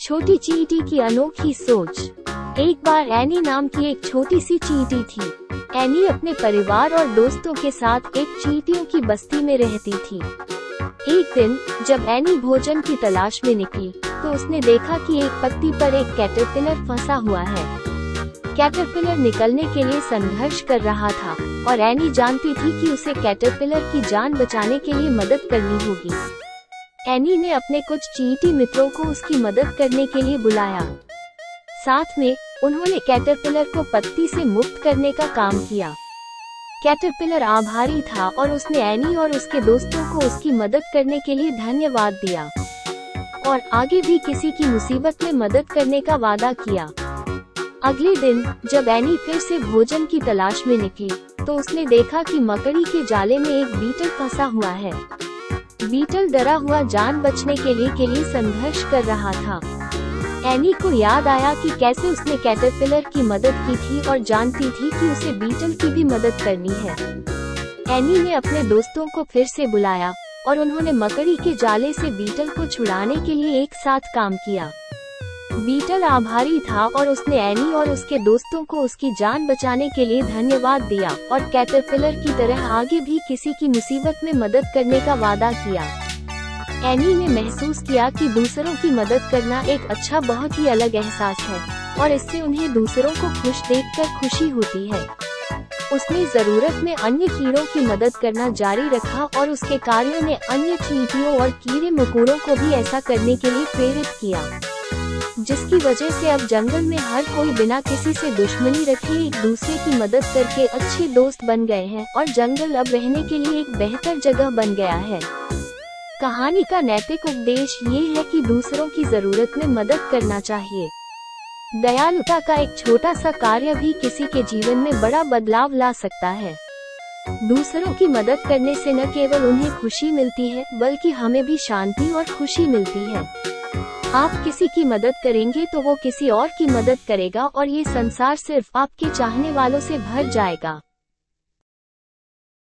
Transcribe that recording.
छोटी चींटी की अनोखी सोच। एक बार एनी नाम की एक छोटी सी चींटी थी। एनी अपने परिवार और दोस्तों के साथ एक चींटियों की बस्ती में रहती थी। एक दिन, जब एनी भोजन की तलाश में निकली तो उसने देखा कि एक पत्ती पर एक कैटरपिलर फंसा हुआ है। कैटरपिलर निकलने के लिए संघर्ष कर रहा था, और एनी जानती थी कि उसे कैटरपिलर की जान बचाने के लिए मदद करनी होगी। एनी ने अपने कुछ चीटी मित्रों को उसकी मदद करने के लिए बुलाया। साथ में, उन्होंने कैटरपिलर को पत्ती से मुक्त करने का काम किया। कैटरपिलर आभारी था और उसने एनी और उसके दोस्तों को उसकी मदद करने के लिए धन्यवाद दिया। और आगे भी किसी की मुसीबत में मदद करने का वादा किया। अगले दिन, जब एनी फिर से भोजन की तलाश में निकली तो उसने देखा कि मकड़ी के जाले में एक बीटल फंसा हुआ है। बीटल डरा हुआ जान बचने के लिए के लिए संघर्ष कर रहा था। एनी को याद आया कि कैसे उसने कैटरपिलर की मदद की थी और जानती थी कि उसे बीटल की भी मदद करनी है। एनी ने अपने दोस्तों को फिर से बुलाया और उन्होंने मकड़ी के जाले से बीटल को छुड़ाने के लिए एक साथ काम किया। बीटल आभारी था और उसने एनी और उसके दोस्तों को उसकी जान बचाने के लिए धन्यवाद दिया और कैटरपिलर की तरह आगे भी किसी की मुसीबत में मदद करने का वादा किया। एनी ने महसूस किया कि दूसरों की मदद करना एक अच्छा बहुत ही अलग एहसास है और इससे उन्हें दूसरों को खुश देखकर खुशी होती है। उसने ज़रूरत में अन्य कीड़ों की मदद करना जारी रखा और उसके कार्यों ने अन्य चींटियों और कीड़े मकोड़ों को भी ऐसा करने के लिए प्रेरित किया। जिसकी वजह से अब जंगल में हर कोई बिना किसी से दुश्मनी रखे एक दूसरे की मदद करके अच्छे दोस्त बन गए हैं और जंगल अब रहने के लिए एक बेहतर जगह बन गया है। कहानी का नैतिक उपदेश ये है कि दूसरों की ज़रूरत में मदद करना चाहिए। दयालुता का एक छोटा सा कार्य भी किसी के जीवन में बड़ा बदलाव ला सकता है। दूसरों की मदद करने से न केवल उन्हें खुशी मिलती है, बल्कि हमें भी शांति और खुशी मिलती है। आप किसी की मदद करेंगे तो वो किसी और की मदद करेगा और ये संसार सिर्फ़ आपके चाहने वालों से भर जाएगा।